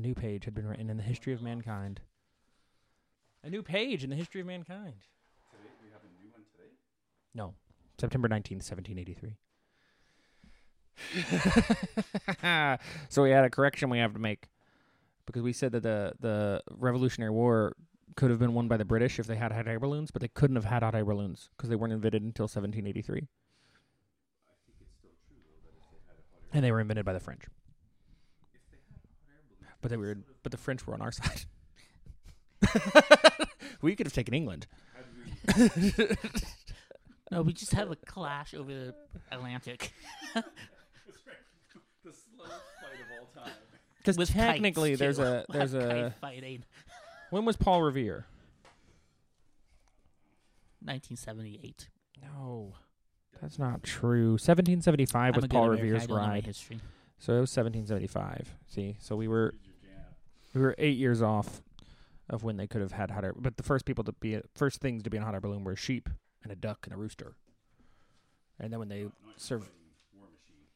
A new page had been written in the history of mankind. A new page in the history of mankind. Today we have a new one today. No, September 19th, 1783. so we had a correction we have to make because we said that the the Revolutionary War could have been won by the British if they had hot air balloons, but they couldn't have had hot air balloons because they weren't invented until 1783, I think it's still true though that if they had a hot air and they were invented by the French. if they had hot air balloons, But they were, but the French were on our side. we could have taken England. how do we No, we just have a clash over the Atlantic. the slowest fight of all time. Because technically, there's too. a there's a fighting. when was Paul Revere? 1978. No, that's not true. 1775 I'm was a good Paul American, Revere's I don't know my ride. history. So it was 1775. See, so we were Read your jam. We were eight years off of when they could have had hot air. But the first people to be first things to be in a hot air balloon were a sheep and a duck and a rooster. And then when they Not serve, fighting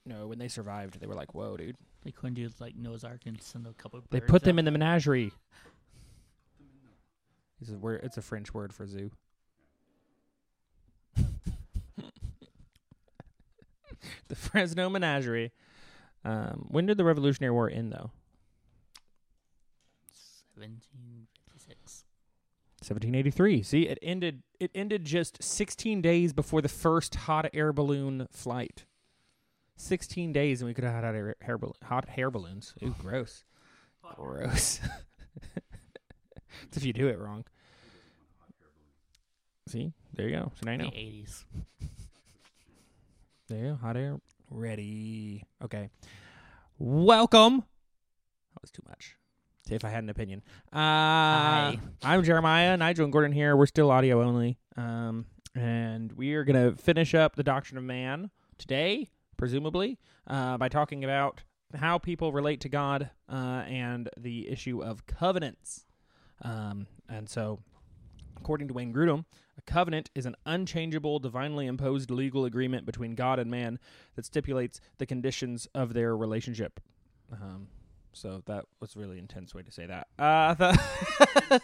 no, when they survived, they were like, "Whoa, dude!" They couldn't do like Noah's Ark and send a couple. They birds put them up. in the menagerie. It's a word. It's a French word for zoo. the Fresno Menagerie. Um, when did the Revolutionary War end, though? 1756. 1783. See, it ended. It ended just 16 days before the first hot air balloon flight. 16 days, and we could have had hot air, hair bal- hot hair balloons. Ooh, gross. Gross. If you do it wrong. See, there you go. So now you The know. 80s. There you go. Hot air ready. Okay. Welcome. That was too much. If I had an opinion. Uh, Hi. I'm Jeremiah. Nigel and Gordon here. We're still audio only. Um, and we are going to finish up the doctrine of man today, presumably, uh, by talking about how people relate to God uh, and the issue of covenants. Um, and so, according to Wayne Grudem, a covenant is an unchangeable, divinely imposed legal agreement between God and man that stipulates the conditions of their relationship. Um, so that was a really intense way to say that. Uh, that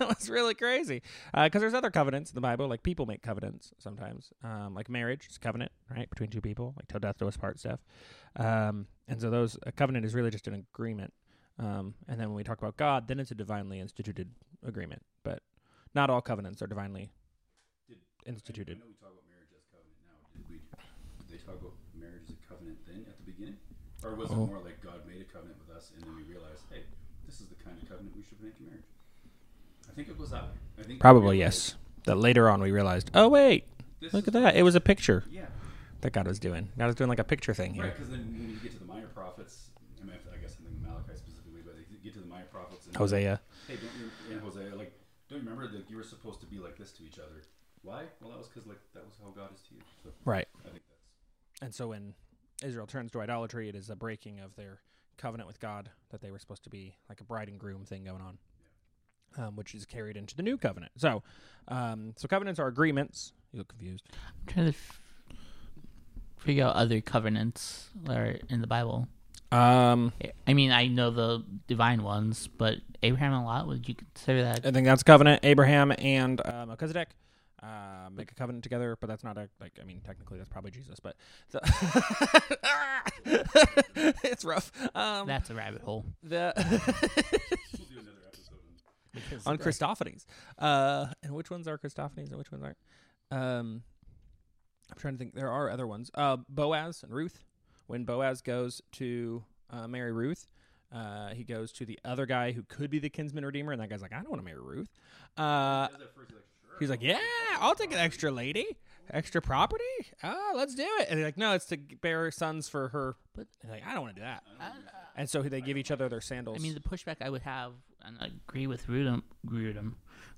was really crazy because there's other covenants in the Bible, like people make covenants sometimes, um, like marriage is a covenant, right, between two people, like till death do us part stuff. Um, and so those a covenant is really just an agreement. Um, and then when we talk about God, then it's a divinely instituted agreement. But not all covenants are divinely Did- instituted. I know we talk about marriage as covenant now. Did we? Did they talk about marriage as a covenant then at the beginning, or was Oh. it more like God made a covenant with us and then we realized, hey, this is the kind of covenant we should make in marriage? I think it was that way. I think Probably yes. That later on we realized, oh wait, this look at that! It was a picture Yeah, that God was doing. God was doing like a picture thing here. right. Because then when you get to the minor prophets, I mean, I guess I think Malachi specifically, but you get to the minor prophets and Hosea. Hey, don't you and Hosea like don't you remember that you were supposed to be like this to each other? Why? Well, that was because like that was how God is to you. So Right. I think that's And so when Israel turns to idolatry, it is a breaking of their covenant with God that they were supposed to be like a bride and groom thing going on, um, which is carried into the new covenant. So, um, so covenants are agreements. You look confused. I'm trying to f- figure out other covenants that are in the Bible. Um, I mean, I know the divine ones, but Abraham and Lot, would you consider that? I think that's covenant. Abraham and uh, Melchizedek uh, make a covenant together, but that's not a like. I mean, technically, that's probably Jesus, but so it's rough. Um, That's a rabbit hole. the we'll do another episode. On, Because Christophanies. Uh, and which ones are Christophanies and which ones aren't? Um, I'm trying to think. There are other ones. Uh, Boaz and Ruth. When Boaz goes to uh, marry Ruth, uh, he goes to the other guy who could be the kinsman redeemer, and that guy's like, I don't want to marry Ruth. Uh, He does that first, like, sure. he's like, Yeah, I'll take an extra lady, extra property. Ah, let's do it. And they're like, No, it's to bear sons for her. But- they're like, I don't want to do that. And so they give each other their sandals. I mean, the pushback I would have, and I agree with Rudum, Rudum,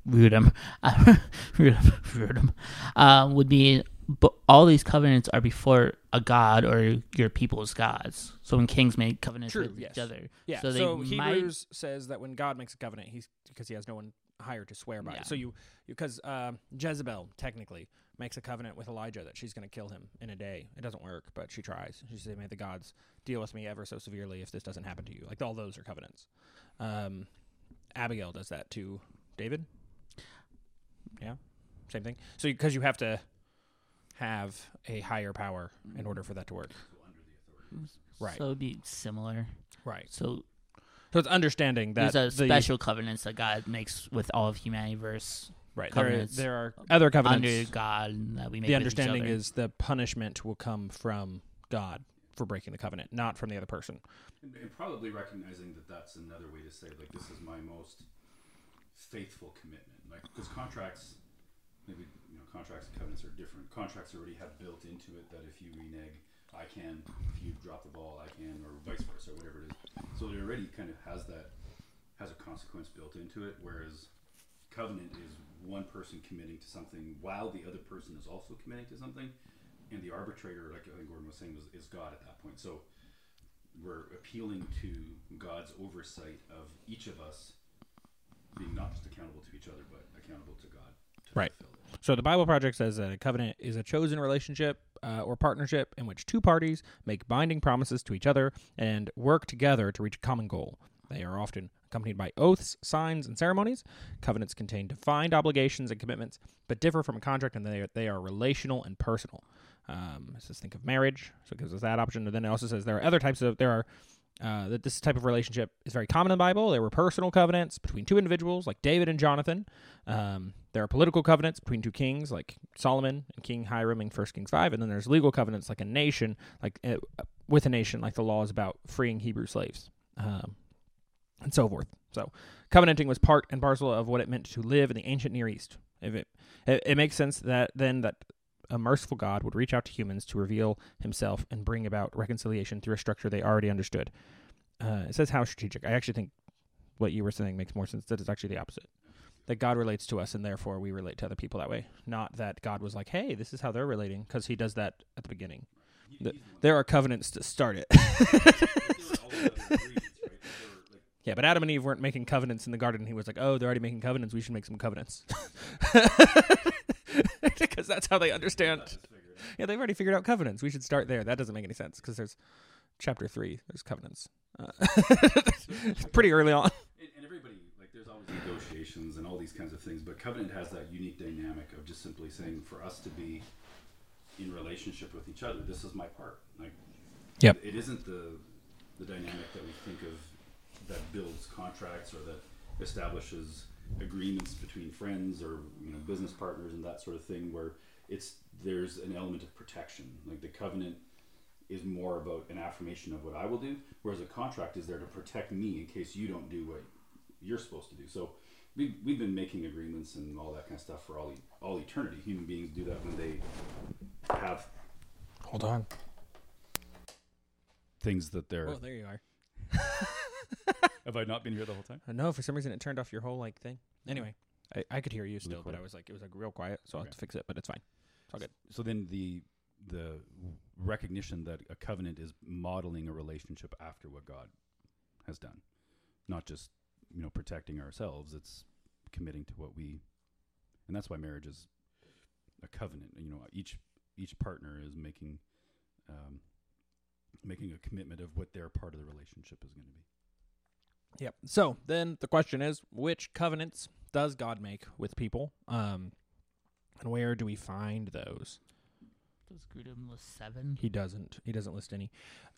Rudum, uh, Rudum, Rudum, uh, would be, but all these covenants are before a god or your people's gods. So when kings make covenants True, with yes. each other, Yeah. So So, might- Hebrews says that when God makes a covenant, he's because he has no one higher to swear by. Yeah. So you because uh, Jezebel technically makes a covenant with Elijah that she's going to kill him in a day. It doesn't work, but she tries. She says, "May the gods deal with me ever so severely if this doesn't happen to you." Like all those are covenants. Um, Abigail does that to David. Yeah, same thing. So because you have to have a higher power in order for that to work. Right. So it'd be similar. Right. So So it's understanding that there's a the- special covenants that God makes with all of humanity versus right. There, there are other covenants. under God that we make. the with each understanding other. is the punishment will come from God for breaking the covenant, not from the other person. And, and probably recognizing that that's another way to say like this is my most faithful commitment. Like because contracts, maybe you know contracts and covenants are different. Contracts already have built into it that if you renege, I can. If you drop the ball, I can, or vice versa, or whatever it is. So it already kind of has that has a consequence built into it. Whereas covenant is one person committing to something while the other person is also committing to something, and the arbitrator, like I think Gordon was saying, was is God at that point. So we're appealing to God's oversight of each of us being not just accountable to each other, but accountable to God. To Right. fulfill. So the Bible Project says that a covenant is a chosen relationship uh, or partnership in which two parties make binding promises to each other and work together to reach a common goal. They are often accompanied by oaths, signs, and ceremonies. Covenants contain defined obligations and commitments, but differ from a contract in that they are, they are relational and personal. Um, it says think of marriage, so it gives us that option. And then it also says there are other types of there are uh, that this type of relationship is very common in the Bible. There were personal covenants between two individuals, like David and Jonathan. Um, there are political covenants between two kings, like Solomon and King Hiram in 1 Kings 5. And then there's legal covenants, like a nation, like uh, with a nation, like the law is about freeing Hebrew slaves, um, and so forth. So, covenanting was part and parcel of what it meant to live in the ancient Near East. If it, it, it makes sense that then that a merciful God would reach out to humans to reveal himself and bring about reconciliation through a structure they already understood. Uh, it says how strategic. I actually think what you were saying makes more sense. That it's actually the opposite. That God relates to us, and therefore we relate to other people that way. Not that God was like, "Hey, this is how they're relating," because He does that at the beginning. He- The- the There are covenants to start it. there were all the other agreements, right? Like, there were, like, yeah, but Adam and Eve weren't making covenants in the garden. He was like, "Oh, they're already making covenants. We should make some covenants," because that's how they understand. just figured out. Yeah, they've already figured out covenants. We should start there. That doesn't make any sense because there's chapter three. There's covenants. Uh, it's pretty early on. And, and everybody, like, there's always negotiations and all these kinds of things, but covenant has that unique dynamic of just simply saying, for us to be in relationship with each other, this is my part. Like, Yep. it isn't the the dynamic that we think of that builds contracts or that establishes agreements between friends or you know business partners and that sort of thing where it's there's an element of protection like the covenant is more about an affirmation of what I will do whereas a contract is there to protect me in case you don't do what you're supposed to do so we, we've been making agreements and all that kind of stuff for all e- all eternity human beings do that when they have Hold on. things that they're Oh, there you are. have I not been here the whole time Uh, no, for some reason it turned off your whole like thing. Anyway, I, I could hear you still, but. I was like, it was like real quiet, so I'll have to fix it. But it's fine. It's all good. So then the the recognition that a covenant is modeling a relationship after what God has done, not just you know protecting ourselves. It's committing to what we, and that's why marriage is a covenant. You know, each each partner is making um, making a commitment of what their part of the relationship is going to be. Yep. So then the question is, which covenants does God make with people? Um, and where do we find those? Does Grudem list seven? He doesn't. He doesn't list any.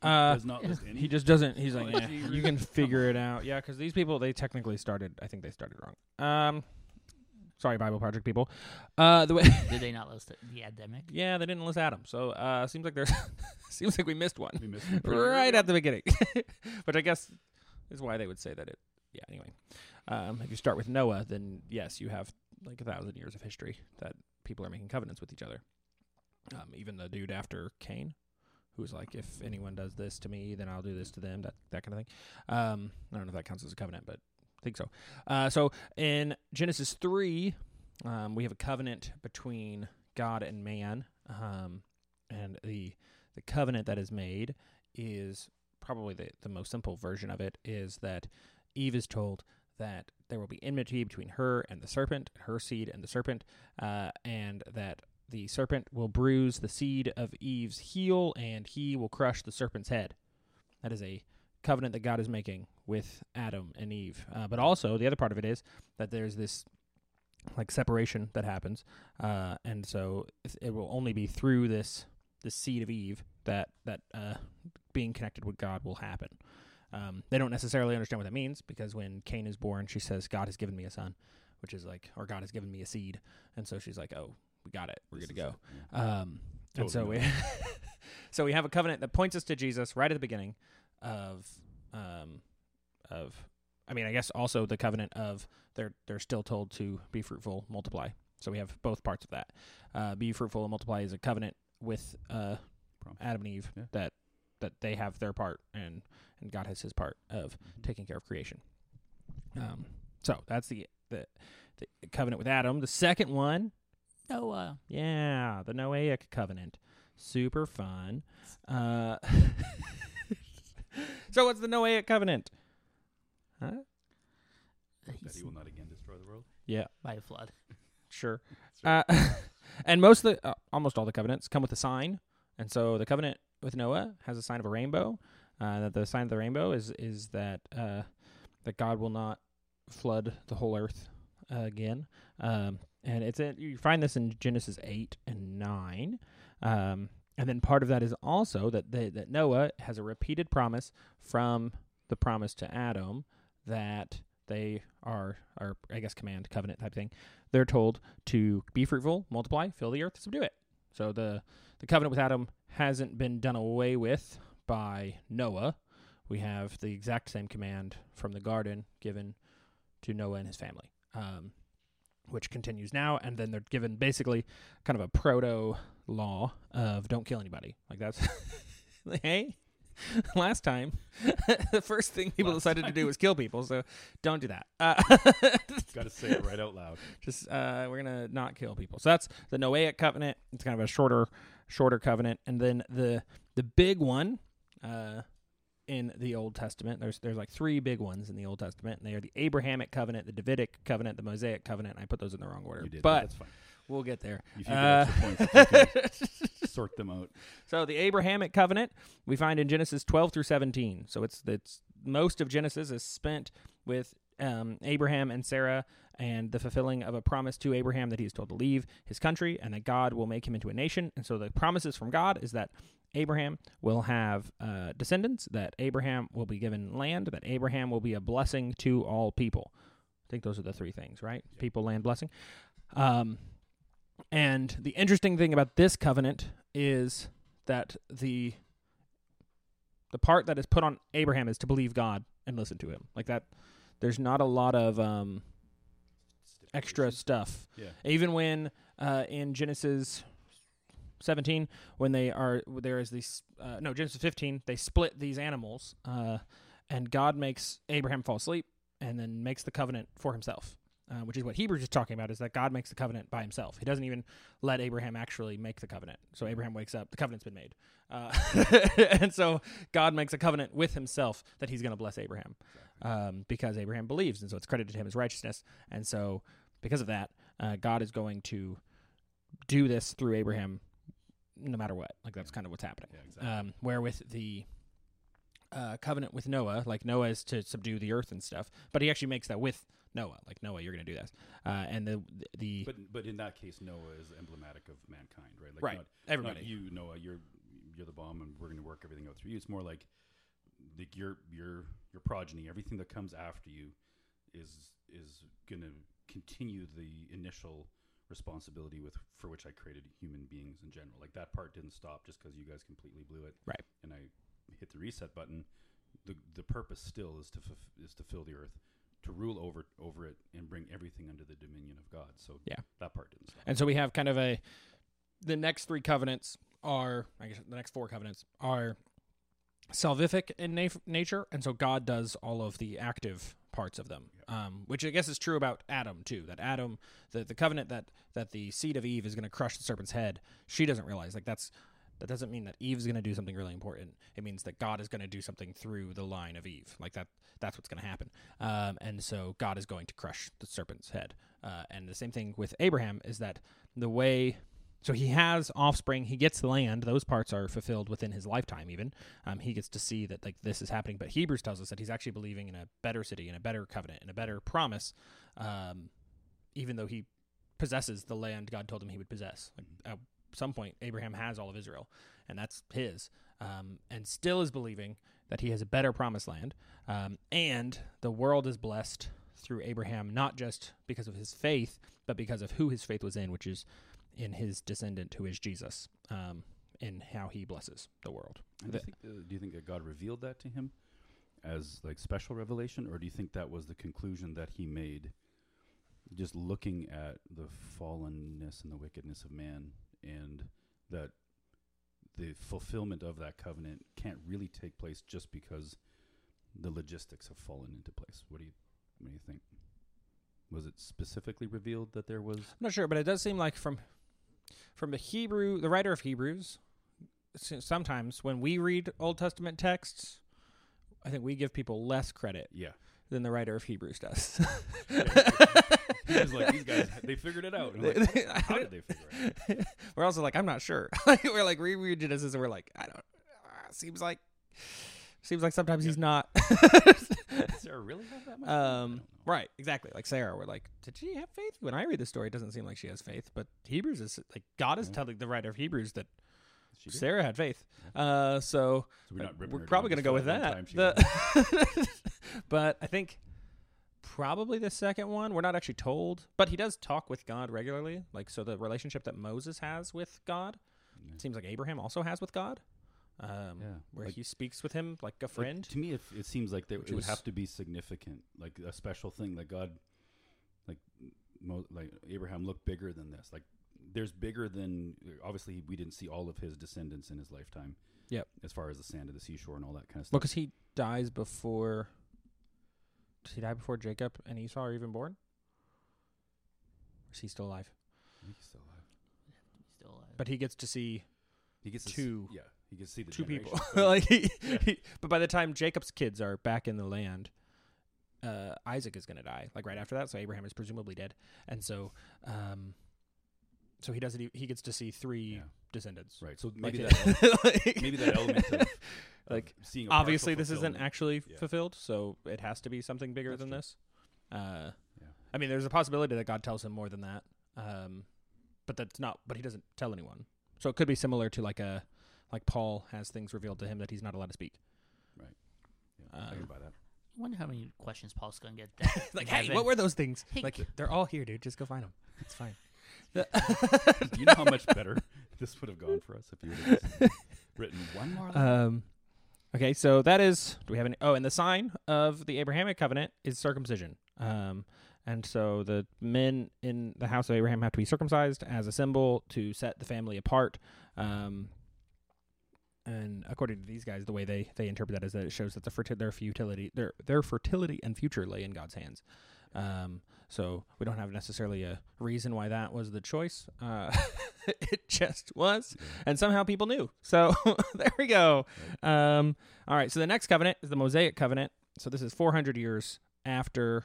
Uh, Does not list any. he just doesn't. He's like, yeah, you can figure it out. Yeah, because these people, they technically started. I think they started wrong. Um, sorry, Bible Project people. Uh, the way. Did they not list it? the Adamic? yeah, they didn't list Adam. So uh, seems like there's. seems like we missed one. We missed one right at the beginning, which I guess is why they would say that it. Yeah. Anyway, um, if you start with Noah, then yes, you have like a thousand years of history that people are making covenants with each other. Um, even the dude after Cain, who's like, if anyone does this to me, then I'll do this to them. That that kind of thing. Um, I don't know if that counts as a covenant, but I think so. Uh, so in Genesis three, um, we have a covenant between God and man, um, and the the covenant that is made is probably the, the most simple version of it is that Eve is told that there will be enmity between her and the serpent, her seed and the serpent, uh, and that the serpent will bruise the seed of Eve's heel, and he will crush the serpent's head. That is a covenant that God is making with Adam and Eve. Uh, but also, the other part of it is that there's this like separation that happens, uh, and so it will only be through this this seed of Eve that that uh, being connected with God will happen. Um, they don't necessarily understand what that means because when Cain is born, she says, "God has given me a son," which is like, or God has given me a seed, and so she's like, "Oh, we got it. We're good to go." Um, and so we, so we have a covenant that points us to Jesus right at the beginning of, um, of, I mean, I guess also the covenant of they're they're still told to be fruitful, multiply. So we have both parts of that. Uh, be fruitful and multiply is a covenant with uh, Adam and Eve Yeah. that that they have their part and and God has His part of Mhm. taking care of creation. Um, so that's the, the the covenant with Adam. The second one Noah. yeah, the Noahic covenant. Super fun. Uh, so what's the Noahic covenant? Huh? that he will not again destroy the world. Yeah, by a flood. sure. Sure. Uh, and most of the, uh, almost all the covenants come with a sign. And so the covenant with Noah has a sign of a rainbow. Uh, that the sign of the rainbow is is that uh, that God will not flood the whole earth uh, again. Um, and it's you find this in Genesis eight and nine. Um, and then part of that is also that they, that Noah has a repeated promise from the promise to Adam that they are, are I guess command covenant type thing. They're told to be fruitful, multiply, fill the earth, subdue it. So the the covenant with Adam hasn't been done away with by Noah. We have the exact same command from the garden given to Noah and his family, um, which continues now. And then they're given basically kind of a proto law of don't kill anybody. Like that's hey. Last time, the first thing people Last decided to do was kill people, so don't do that. Uh, Got to say it right out loud. just uh, we're gonna not kill people. So that's the Noahic covenant. It's kind of a shorter, shorter covenant, and then the the big one uh, in the Old Testament. There's there's like three big ones in the Old Testament, and they are the Abrahamic covenant, the Davidic covenant, the Mosaic covenant. I put those in the wrong order, did, but that's fine. We'll get there. If you Uh, points, if you can sort them out. So the Abrahamic covenant we find in Genesis 12 through 17. So it's it's most of Genesis is spent with um, Abraham and Sarah and the fulfilling of a promise to Abraham that he is told to leave his country and that God will make him into a nation. And so the promises from God is that Abraham will have uh, descendants, that Abraham will be given land, that Abraham will be a blessing to all people. I think those are the three things, right? People, land, blessing. Um, and the interesting thing about this covenant is that the the part that is put on Abraham is to believe God and listen to him. Like that there's not a lot of um extra stuff. Yeah. Even when uh in Genesis 17 when they are there is these uh, no Genesis 15 they split these animals uh and God makes Abraham fall asleep and then makes the covenant for himself. Uh, which is what Hebrews is talking about is that God makes the covenant by himself. He doesn't even let Abraham actually make the covenant. So Abraham wakes up, the covenant's been made. Uh, and so God makes a covenant with himself that he's going to bless Abraham um, because Abraham believes. And so it's credited to him as righteousness. And so because of that, uh, God is going to do this through Abraham no matter what. Like that's kind of what's happening. Yeah, exactly. Um, where with the uh, covenant with Noah, like Noah is to subdue the earth and stuff, but he actually makes that with Noah. Like Noah, you're going to do this, uh, and the the but but in that case, Noah is emblematic of mankind, right? Like Right. Not, everybody. Not you, Noah. You're you're the bomb, and we're going to work everything out through you. It's more like like your your your progeny, everything that comes after you, is is going to continue the initial responsibility with for which I created human beings in general. Like that part didn't stop just because you guys completely blew it, Right. And I hit the reset button. The the purpose still is to fulf- is to fill the earth, to rule over over it, and bring everything under the dominion of God. So Yeah. that part didn't stop. And so we have kind of a the next three covenants are I guess the next four covenants are salvific in na- nature, and so God does all of the active parts of them. Um, which I guess is true about Adam too. That Adam, the the covenant that that the seed of Eve is going to crush the serpent's head. She doesn't realize like that's that doesn't mean that Eve's going to do something really important. It means that God is going to do something through the line of Eve. Like that, that's what's going to happen. Um, and so God is going to crush the serpent's head. Uh, and the same thing with Abraham is that the way. So he has offspring. He gets the land. Those parts are fulfilled within his lifetime. Even um, he gets to see that like this is happening. But Hebrews tells us that he's actually believing in a better city, in a better covenant, in a better promise. Um, even though he possesses the land God told him he would possess. Like at some point, Abraham has all of Israel, and that's his, um, and still is believing that he has a better promised land, um, and the world is blessed through Abraham, not just because of his faith, but because of who his faith was in, which is in his descendant, who is Jesus, um, and how he blesses the world. Do, you think, uh, do you think that God revealed that to him as like special revelation, or do you think that was the conclusion that he made, just looking at the fallenness and the wickedness of man, and that the fulfillment of that covenant can't really take place just because the logistics have fallen into place? What do you what do you think? Was it specifically revealed that there was? I'm not sure, but it does seem like from from the Hebrew, the writer of Hebrews, sometimes when we read Old Testament texts, I think we give people less credit Yeah, than the writer of Hebrews does. he was like these guys. They figured it out. Like, How did they figure it out? we're also like, I'm not sure. we're like, we read Genesis and we're like, I don't. Uh, seems like, seems like sometimes he's not. Sarah really have that much? um, right, exactly. Like Sarah, we're like, did she have faith? When I read the story, it doesn't seem like she has faith. But Hebrews is like God is Yeah. telling the writer of Hebrews that Sarah had faith. Uh, so So we're not we're probably going to go with that. The- but I think probably the second one. We're not actually told, but he does talk with God regularly. Like so, the relationship that Moses has with God Yeah. seems like Abraham also has with God. Um, Yeah, where like- he speaks with him like a Like, friend. to me, it, it seems like there, it would have to be significant, like a special thing. that God, like mo- like Abraham looked bigger than this. Like there's bigger than obviously we didn't see all of his descendants in his lifetime. Yep. As far as the sand of the seashore and all that kind of Well, stuff. because he dies before. Does he die before Jacob and Esau are even born? Or is he still alive? I think he's still alive. He's still alive. But he gets to see He gets to s- Two- yeah, he gets to see the two people. generations, but like, he, Yeah. he- but by the time Jacob's kids are back in the land, uh, Isaac is going to die. Like right after that, so Abraham is presumably dead, and so, um, so he doesn't. e- He gets to see three Yeah. descendants. right. So maybe it- that like- maybe that element of, of Like, seeing a obviously this isn't actually Yeah. fulfilled, so it has to be something bigger That's than true. this. Uh, Yeah. I mean, there's a possibility that God tells him more than that, um, but that's not. But he doesn't tell anyone, so it could be similar to like a like Paul has things revealed to him that he's not allowed to speak. Yeah, I can um, buy that. I wonder how many questions Paul's gonna get. That like, hey, heaven. what were those things? Hey, like, they're all here, dude. Just go find them. It's fine. Do you know how much better this would have gone for us if you would have written one more line? um, okay, so that is. Do we have any? Oh, and the sign of the Abrahamic covenant is circumcision. Um, and so the men in the house of Abraham have to be circumcised as a symbol to set the family apart. Um, and according to these guys, the way they, they interpret that is that it shows that the ferti- their futility their their fertility and future lay in God's hands. Um, so we don't have necessarily a reason why that was the choice. Uh, it just was, and somehow people knew. So there we go. Um, all right. So the next covenant is the Mosaic covenant. So this is 400 years after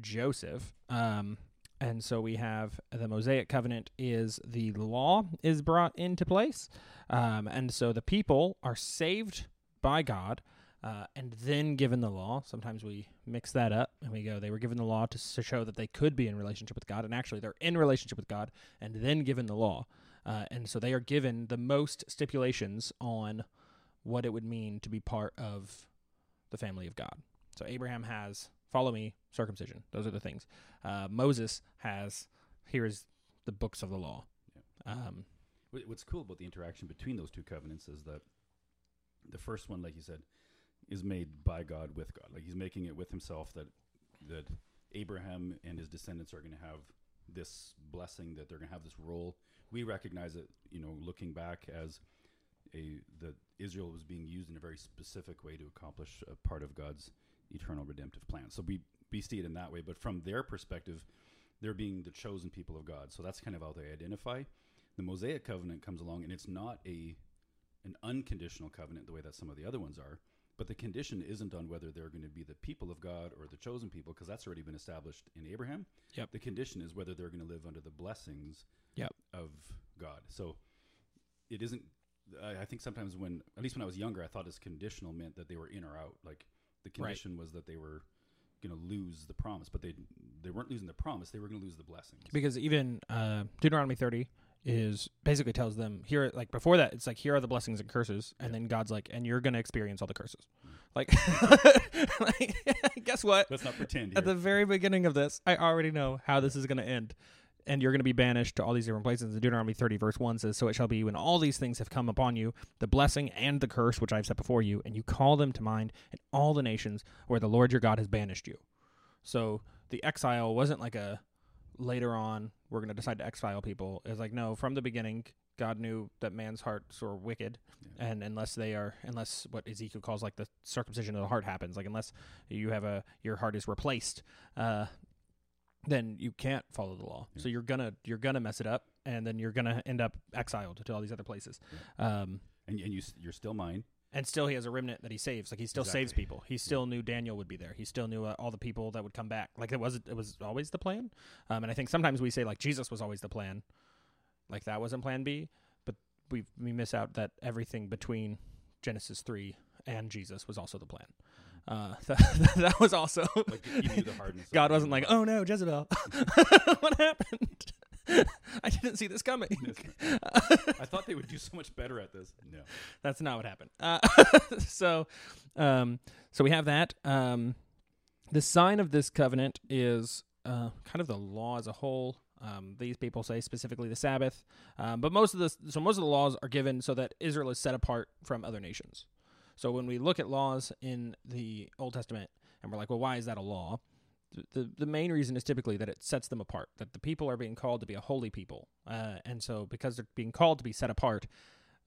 Joseph. Um, and so we have the Mosaic covenant is the law is brought into place. Um, and so the people are saved by God uh, and then given the law. Sometimes we mix that up and we go, they were given the law to, to show that they could be in relationship with God. And actually, they're in relationship with God and then given the law. Uh, and so they are given the most stipulations on what it would mean to be part of the family of God. So Abraham has follow me, circumcision. Those are the things. Uh, Moses has here is the books of the law. Um, What's cool about the interaction between those two covenants is that the first one, like you said, is made by God with God. Like he's making it with himself that that Abraham and his descendants are going to have this blessing, that they're going to have this role. We recognize it, you know, looking back as a that Israel was being used in a very specific way to accomplish a part of God's eternal redemptive plan. So we we see it in that way, but from their perspective, they're being the chosen people of God. So that's kind of how they identify the Mosaic covenant comes along, and it's not a an unconditional covenant the way that some of the other ones are. But the condition isn't on whether they're going to be the people of God or the chosen people, because that's already been established in Abraham. Yep. The condition is whether they're going to live under the blessings Yep. of God. So it isn't. I I think sometimes when, at least when I was younger, I thought this conditional meant that they were in or out. Like the Right. condition was that they were going to lose the promise, but they they weren't losing the promise; they were going to lose the blessings. because even uh, Deuteronomy 30 is basically tells them here like before that it's like here are the blessings and curses and then God's like and you're going to experience all the curses. Mm. Like, like guess what? Let's not pretend. At the very beginning of this, I already know how this is going to end. And you're going to be banished to all these different places. And Deuteronomy 30, verse 1 says, So it shall be when all these things have come upon you, the blessing and the curse which I have set before you, and you call them to mind in all the nations where the Lord your God has banished you. So the exile wasn't like a later on, we're going to decide to exile people. It's like, no, from the beginning, God knew that man's hearts were wicked. Yeah. And unless they are, unless what Ezekiel calls like the circumcision of the heart happens, like unless you have a, your heart is replaced, uh, then you can't follow the law. Yeah. So you're gonna you're gonna mess it up, and then you're gonna end up exiled to all these other places. Um, and, and you you're still mine. And still, he has a remnant that he saves. Like he still saves people. He still knew Daniel would be there. He still knew uh, all the people that would come back. Like it was it was always the plan. Um, and I think sometimes we say like Jesus was always the plan, like that wasn't Plan B. But we we miss out that everything between Genesis three and Jesus was also the plan. Uh, that, that was also Like he knew the God wasn't like, oh no, Jezebel, what happened? I didn't see this coming. I thought they would do so much better at this. No. That's not what happened. Uh, so, um, so we have that. Um, the sign of this covenant is uh, kind of the law as a whole. Um, these people say specifically the Sabbath, um, but most of the so most of the laws are given so that Israel is set apart from other nations. So when we look at laws in the Old Testament, and we're like, well, why is that a law? The, the, main reason is typically that it sets them apart, that the people are being called to be a holy people. Uh, and so because they're being called to be set apart,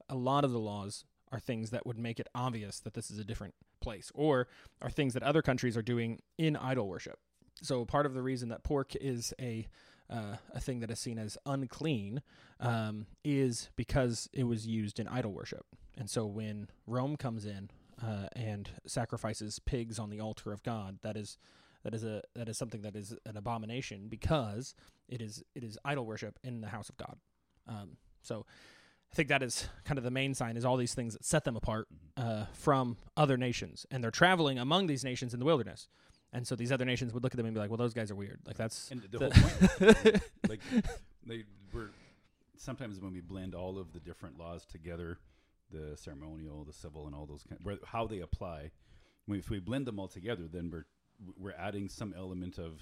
a lot of the laws are things that would make it obvious that this is a different place or are things that other countries are doing in idol worship. So part of the reason that pork is a uh, a thing that is seen as unclean um, is because it was used in idol worship. And so when Rome comes in uh, and sacrifices pigs on the altar of God, that is that is a that is something that is an abomination because it is it is idol worship in the house of God. Um, so I think that is kind of the main sign is all these things that set them apart uh, from other nations, and they're traveling among these nations in the wilderness. And so these other nations would look at them and be like, "Well, those guys are weird. Like that's And the, the- whole point, like they were sometimes when we blend all of the different laws together, the ceremonial, the civil, and all those kind, where, how they apply. If we blend them all together, then we're we're adding some element of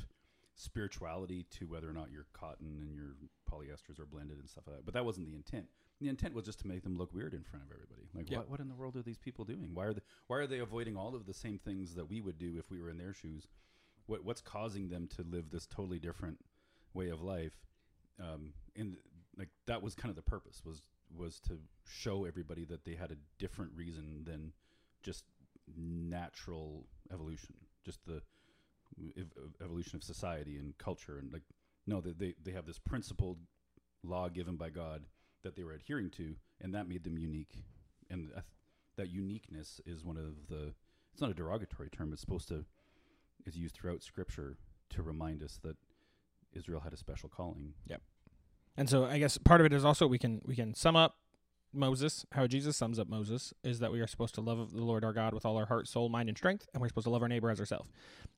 spirituality to whether or not your cotton and your polyesters are blended and stuff like that. But that wasn't the intent. The intent was just to make them look weird in front of everybody. Like, Yeah. what, what in the world are these people doing? Why are they why are they avoiding all of the same things that we would do if we were in their shoes? What what's causing them to live this totally different way of life? Um, and like that was kind of the purpose was was to show everybody that they had a different reason than just natural evolution, just the ev- evolution of society and culture, and like no, they they, they have this principled law given by God that they were adhering to, and that made them unique. And th- that uniqueness is one of the. It's not a derogatory term. It's supposed to is used throughout Scripture to remind us that Israel had a special calling. Yeah. And so I guess part of it is also we can we can sum up Moses, how Jesus sums up Moses is that we are supposed to love the Lord our God with all our heart, soul, mind, and strength, and we're supposed to love our neighbor as ourselves.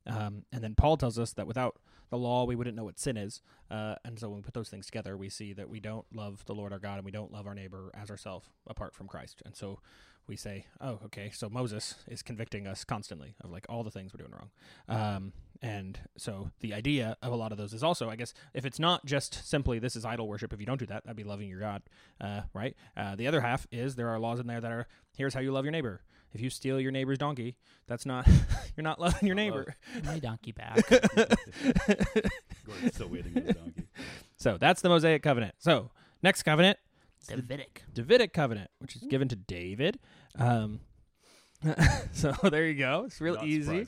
Um, and then Paul tells us that without the law, we wouldn't know what sin is. Uh, and so when we put those things together, we see that we don't love the Lord our God and we don't love our neighbor as ourselves apart from Christ. And so we say, oh, okay, so Moses is convicting us constantly of like all the things we're doing wrong. Um, and so the idea of a lot of those is also, I guess, if it's not just simply this is idol worship, if you don't do that, that'd be loving your God, uh, right? Uh, the other half is there are laws in there that are here's how you love your neighbor. If you steal your neighbor's donkey, that's not you're not loving your neighbor. My donkey back. Gordon's still waiting on the donkey. So that's the Mosaic covenant. So next covenant, Davidic. Davidic covenant, which is given to David. Um, so there you go. It's real Not easy.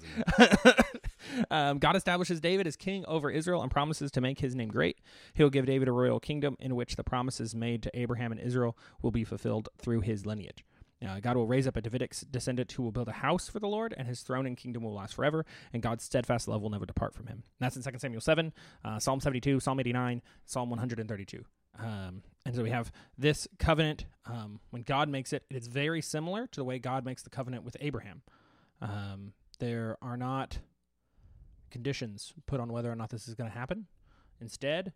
Um, God establishes David as king over Israel and promises to make his name great. He'll give David a royal kingdom in which the promises made to Abraham and Israel will be fulfilled through his lineage. Uh, God will raise up a Davidic descendant who will build a house for the Lord, and his throne and kingdom will last forever, and God's steadfast love will never depart from him. And that's in 2 Samuel 7, uh, Psalm 72, Psalm 89, Psalm 132. Um, and so we have this covenant. Um, when God makes it, it is very similar to the way God makes the covenant with Abraham. Um, there are not conditions put on whether or not this is going to happen. Instead,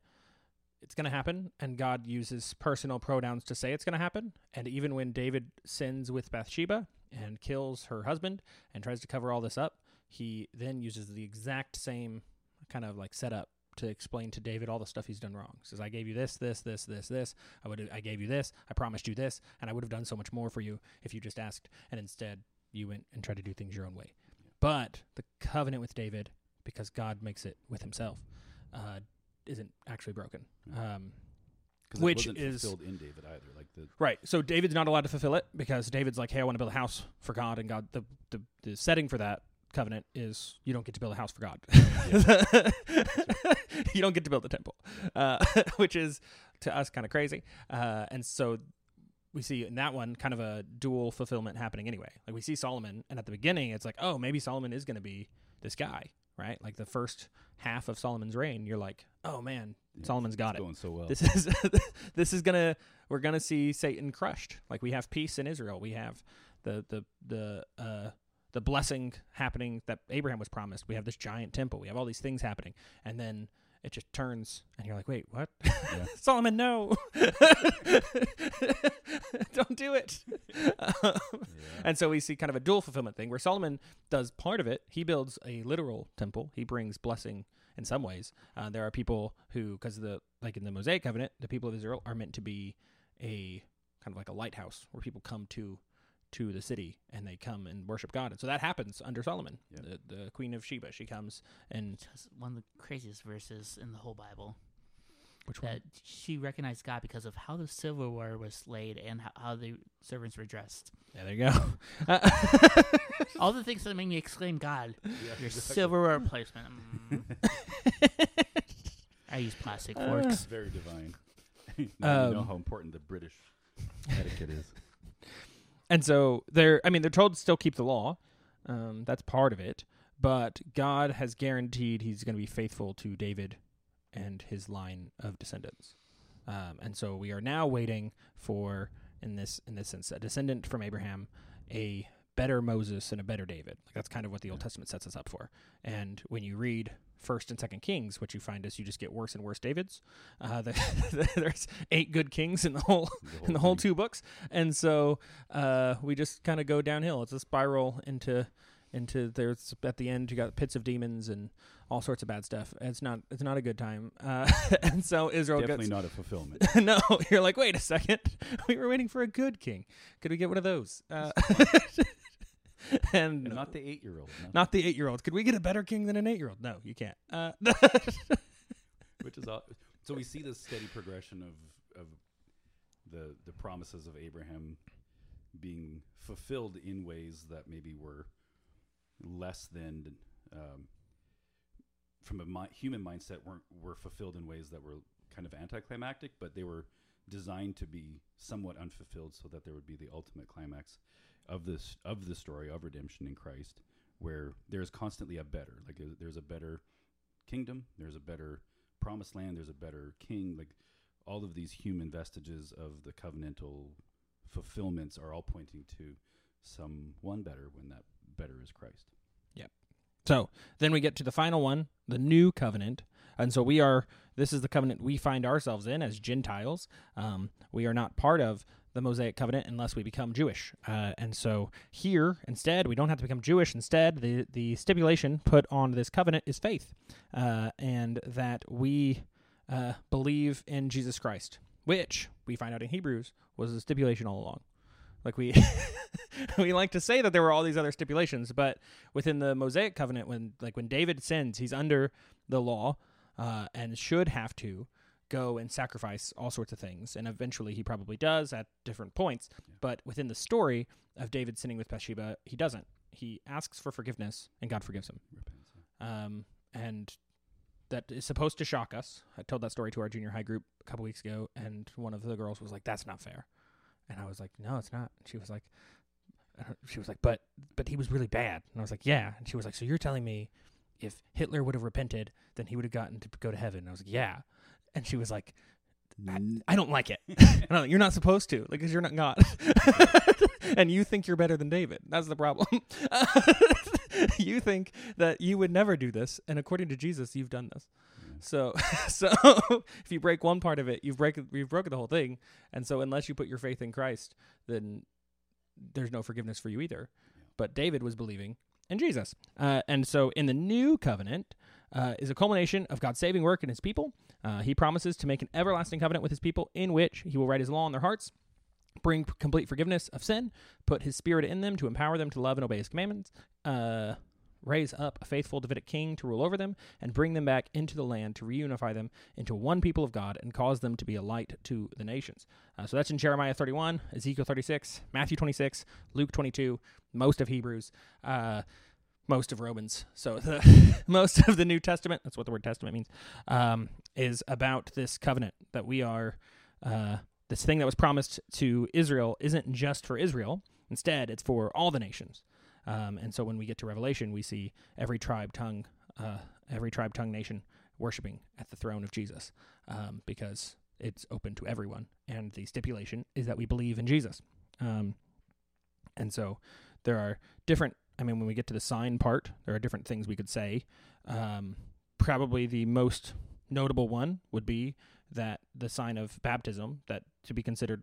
it's going to happen, and God uses personal pronouns to say it's going to happen. And even when David sins with Bathsheba and kills her husband and tries to cover all this up, he then uses the exact same kind of like setup to explain to David all the stuff he's done wrong. He says, "I gave you this, this, this, this, this. I would, I gave you this. I promised you this, and I would have done so much more for you if you just asked. And instead, you went and tried to do things your own way. But the covenant with David, because God makes it with Himself, uh, isn't actually broken. Um, 'Cause it Which is- fulfilled in David either. Like the Right. So David's not allowed to fulfill it because David's like, "Hey, I want to build a house for God," and God, the the, the setting for that covenant is you don't get to build a house for God. you don't get to build the temple, uh, which is to us kind of crazy. Uh, and so we see in that one kind of a dual fulfillment happening anyway. Like we see Solomon, and at the beginning, it's like, oh, maybe Solomon is going to be this guy, right? Like the first half of Solomon's reign, you're like, oh man, yeah, Solomon's got it. going so well. This is this is gonna we're gonna see Satan crushed. Like we have peace in Israel. We have the the the uh the blessing happening that Abraham was promised. We have this giant temple. We have all these things happening, and then it just turns, and you're like, wait, what? Yeah. Solomon, no, don't do it. Um, Yeah. and so we see kind of a dual fulfillment thing where Solomon does part of it. He builds a literal temple. He brings blessing in some ways. Uh, there are people who, because the like in the Mosaic covenant, the people of Israel are meant to be a kind of like a lighthouse where people come to to the city and they come and worship God. And so that happens under Solomon, Yeah. the, the Queen of Sheba. She comes and Just one of the craziest verses in the whole Bible. which one? That she recognized God because of how the silverware was laid and how, how the servants were dressed. Yeah, there you go. All the things that make me exclaim God. Yeah, Your exactly. silverware placement. Mm. I use plastic Uh, forks. Very divine. now you know Um, how important the British etiquette is. And so they're, I mean, they're told to still keep the law. Um, that's part of it. But God has guaranteed he's going to be faithful to David and his line of descendants. Um, and so we are now waiting for, in this in this sense, a descendant from Abraham, a better Moses and a better David. Like that's kind of what the Old Testament sets us up for. And when you read First and Second Kings, what you find is you just get worse and worse Davids. Uh, the, there's eight good kings in the whole in the whole thing. two books, and so uh, we just kind of go downhill. It's a spiral into into there's at the end you got pits of demons and all sorts of bad stuff. It's not it's not a good time, uh, and so Israel Definitely gets not a fulfillment. no. You're like, wait a second, we were waiting for a good king. Could we get one of those? And And not the eight-year-old. no. not the eight year old. Could we get a better king than an eight year old? No, you can't. Uh, which is aw- so we see this steady progression of of the the promises of Abraham being fulfilled in ways that maybe were less than um, from a mi- human mindset weren't were fulfilled in ways that were kind of anticlimactic, but they were designed to be somewhat unfulfilled so that there would be the ultimate climax of this of the story of redemption in Christ, where there's constantly a better, like uh, there's a better kingdom, there's a better promised land, there's a better king, like all of these human vestiges of the covenantal fulfillments are all pointing to some one better when that better is Christ. Yep. So then we get to the final one, the new covenant. And so we are, this is the covenant we find ourselves in as Gentiles. Um, we are not part of the Mosaic covenant unless we become Jewish. Uh, and so here, instead, we don't have to become Jewish. Instead, the, the stipulation put on this covenant is faith, uh, and that we uh, believe in Jesus Christ, which we find out in Hebrews was a stipulation all along. Like we we like to say that there were all these other stipulations, but within the Mosaic covenant, when like when David sins, he's under the law uh, and should have to go and sacrifice all sorts of things, and eventually he probably does at different points. Yeah. But within the story of David sinning with Bathsheba, he doesn't. He asks for forgiveness, and God forgives him. Repents. yeah. Um, and that is supposed to shock us. I told that story to our junior high group a couple weeks ago, and one of the girls was like, "That's not fair." And I was like, no, it's not. And she was like, she was like, but but he was really bad. And I was like, yeah. And she was like, so you're telling me if Hitler would have repented, then he would have gotten to go to heaven. And I was like, yeah. And she was like, "I don't like it. and I'm like, you're not supposed to, like, because you're not God. and you think you're better than David. That's the problem. you think that you would never do this, and according to Jesus, you've done this. So, so if you break one part of it, you've break you've broken the whole thing. And so, unless you put your faith in Christ, then there's no forgiveness for you either. But David was believing in Jesus, uh, and so in the new covenant uh, is a culmination of God's saving work in His people. Uh, he promises to make an everlasting covenant with His people, in which He will write His law on their hearts. Bring complete forgiveness of sin, put his spirit in them to empower them to love and obey his commandments, uh, raise up a faithful Davidic king to rule over them, and bring them back into the land to reunify them into one people of God and cause them to be a light to the nations. Uh, so that's in Jeremiah 31, Ezekiel 36, Matthew 26, Luke 22, most of Hebrews, uh, most of Romans. So the, most of the New Testament, that's what the word testament means, um, is about this covenant that we are. Uh, this thing that was promised to Israel isn't just for Israel. Instead, it's for all the nations. Um, and so when we get to Revelation, we see every tribe, tongue, uh, every tribe, tongue, nation worshiping at the throne of Jesus um, because it's open to everyone. And the stipulation is that we believe in Jesus. Um, and so there are different, I mean, when we get to the sign part, there are different things we could say. Um, probably the most notable one would be that the sign of baptism, that to be considered,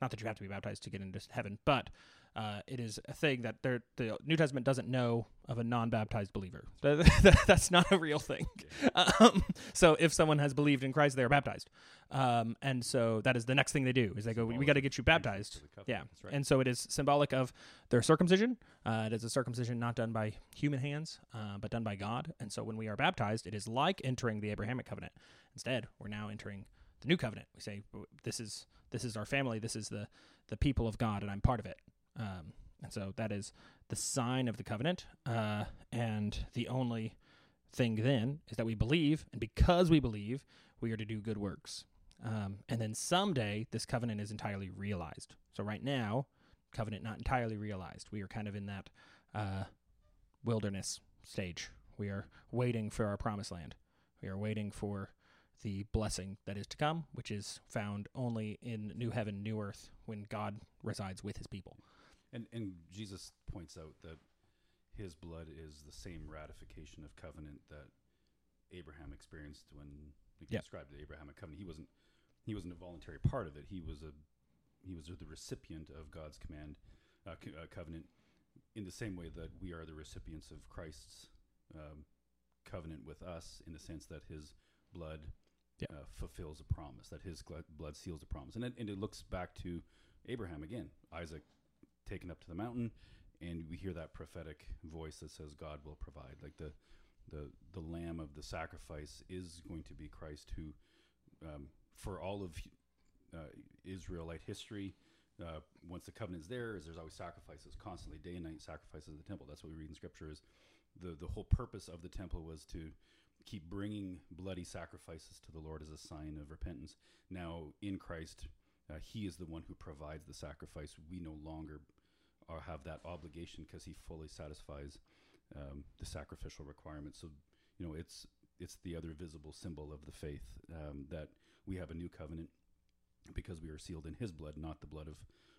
not that you have to be baptized to get into heaven, but uh, it is a thing that the New Testament doesn't know of a non-baptized believer. That's not a real thing. Um, so if someone has believed in Christ, they are baptized, um, and so that is the next thing they do is they go, "We got to get you baptized." To the covenant, Yeah, that's right. and so it is symbolic of their circumcision. Uh, it is a circumcision not done by human hands, uh, but done by God. And so when we are baptized, it is like entering the Abrahamic covenant. Instead, we're now entering the new covenant. We say, "This is this is our family. This is the the people of God, and I'm part of it." Um, and so that is the sign of the covenant. Uh, and the only thing then is that we believe, and because we believe, we are to do good works. Um, and then someday this covenant is entirely realized. So right now, covenant not entirely realized. We are kind of in that uh, wilderness stage. We are waiting for our promised land. We are waiting for the blessing that is to come, which is found only in new heaven, new earth, when God resides with his people. And and Jesus points out that his blood is the same ratification of covenant that Abraham experienced when like you Yeah. described the Abrahamic covenant. He wasn't he wasn't a voluntary part of it. He was a he was the recipient of God's command uh, co- uh, covenant in the same way that we are the recipients of Christ's um, covenant with us in the sense that his blood Yeah. uh, fulfills a promise that his gl- blood seals a promise and it, and it looks back to Abraham again Isaac taken up to the mountain and we hear that prophetic voice that says God will provide. Like the the the lamb of the sacrifice is going to be Christ who um, for all of uh, Israelite history uh, once the covenant is there is there's always sacrifices constantly day and night sacrifices in the temple. That's what we read in scripture is the the whole purpose of the temple was to keep bringing bloody sacrifices to the Lord as a sign of repentance. Now in Christ uh, he is the one who provides the sacrifice we no longer or have that obligation because he fully satisfies um, the sacrificial requirements. So, you know, it's it's the other visible symbol of the faith um, that we have a new covenant because we are sealed in His blood, not the blood of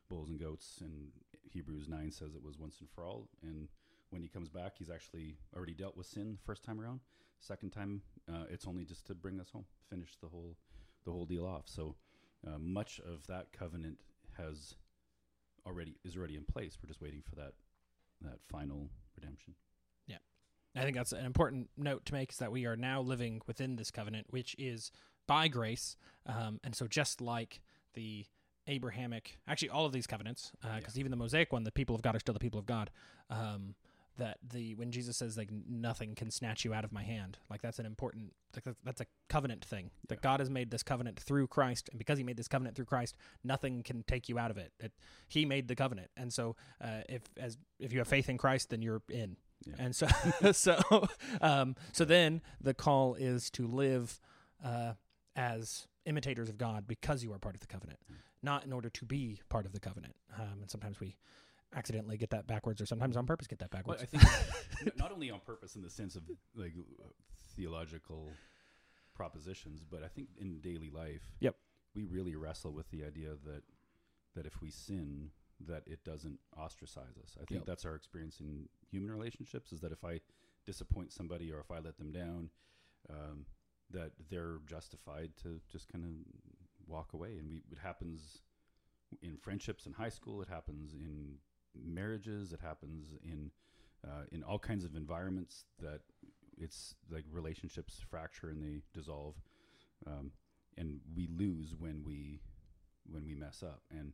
bulls and goats. And Hebrews nine says it was once and for all. And when He comes back, He's actually already dealt with sin the first time around. Second time, uh, it's only just to bring us home, finish the whole the whole deal off. So uh, much of that covenant has already is already in place. We're just waiting for that that final redemption. Yeah, I think that's an important note to make is that we are now living within this covenant, which is by grace. Um, and so, just like the Abrahamic, actually, all of these covenants, because even the Mosaic one, the people of God are still the people of God. Um, that the when Jesus says like nothing can snatch you out of my hand, like that's an important like that's, that's a covenant thing. That God has made this covenant through Christ, and because He made this covenant through Christ, nothing can take you out of it. it he made the covenant, and so uh, if as if you have faith in Christ, then you're in. Yeah. And so, so, um, so then the call is to live uh, as imitators of God because you are part of the covenant. not in order to be part of the covenant. Um, and sometimes we accidentally get that backwards, or sometimes on purpose get that Well, backwards. I think not only on purpose in the sense of like theological propositions, but I think in daily life, Yep. we really wrestle with the idea that that if we sin, that it doesn't ostracize us. I think Yep. that's our experience in human relationships. Is that if I disappoint somebody or if I let them down, um, that they're justified to just kind of walk away. And we it happens in friendships in high school. It happens in marriages. It happens in uh, in all kinds of environments that it's like relationships fracture and they dissolve, um, and we lose when we when we mess up. And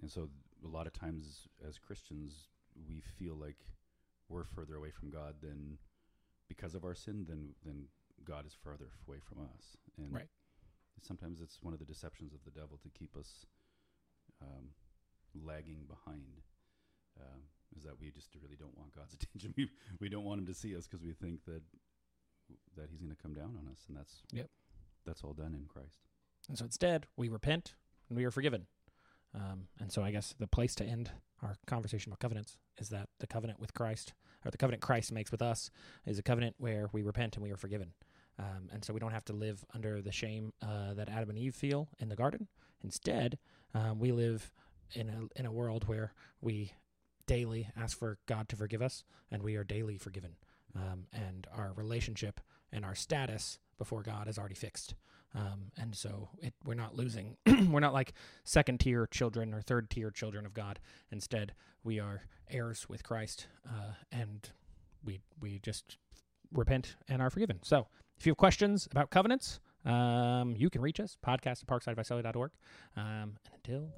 and so a lot of times as Christians, we feel like we're further away from God than because of our sin than than God is further away from us. And Right. sometimes it's one of the deceptions of the devil to keep us um, lagging behind. Um, is that we just really don't want God's attention. We we don't want Him to see us because we think that that He's going to come down on us, and that's Yep. That's all done in Christ. And so instead, we repent and we are forgiven. Um, and so I guess the place to end our conversation about covenants is that the covenant with Christ, or the covenant Christ makes with us, is a covenant where we repent and we are forgiven. Um, and so we don't have to live under the shame uh, that Adam and Eve feel in the garden. Instead, um, we live in a in a world where we daily ask for God to forgive us, and we are daily forgiven. Um, and our relationship and our status before God is already fixed. Um, and so it, we're not losing. we're not like second tier children or third tier children of God. Instead, we are heirs with Christ, uh, and we we just repent and are forgiven. So if you have questions about covenants, um, you can reach us podcast at parksidevisalia.org. Um, and until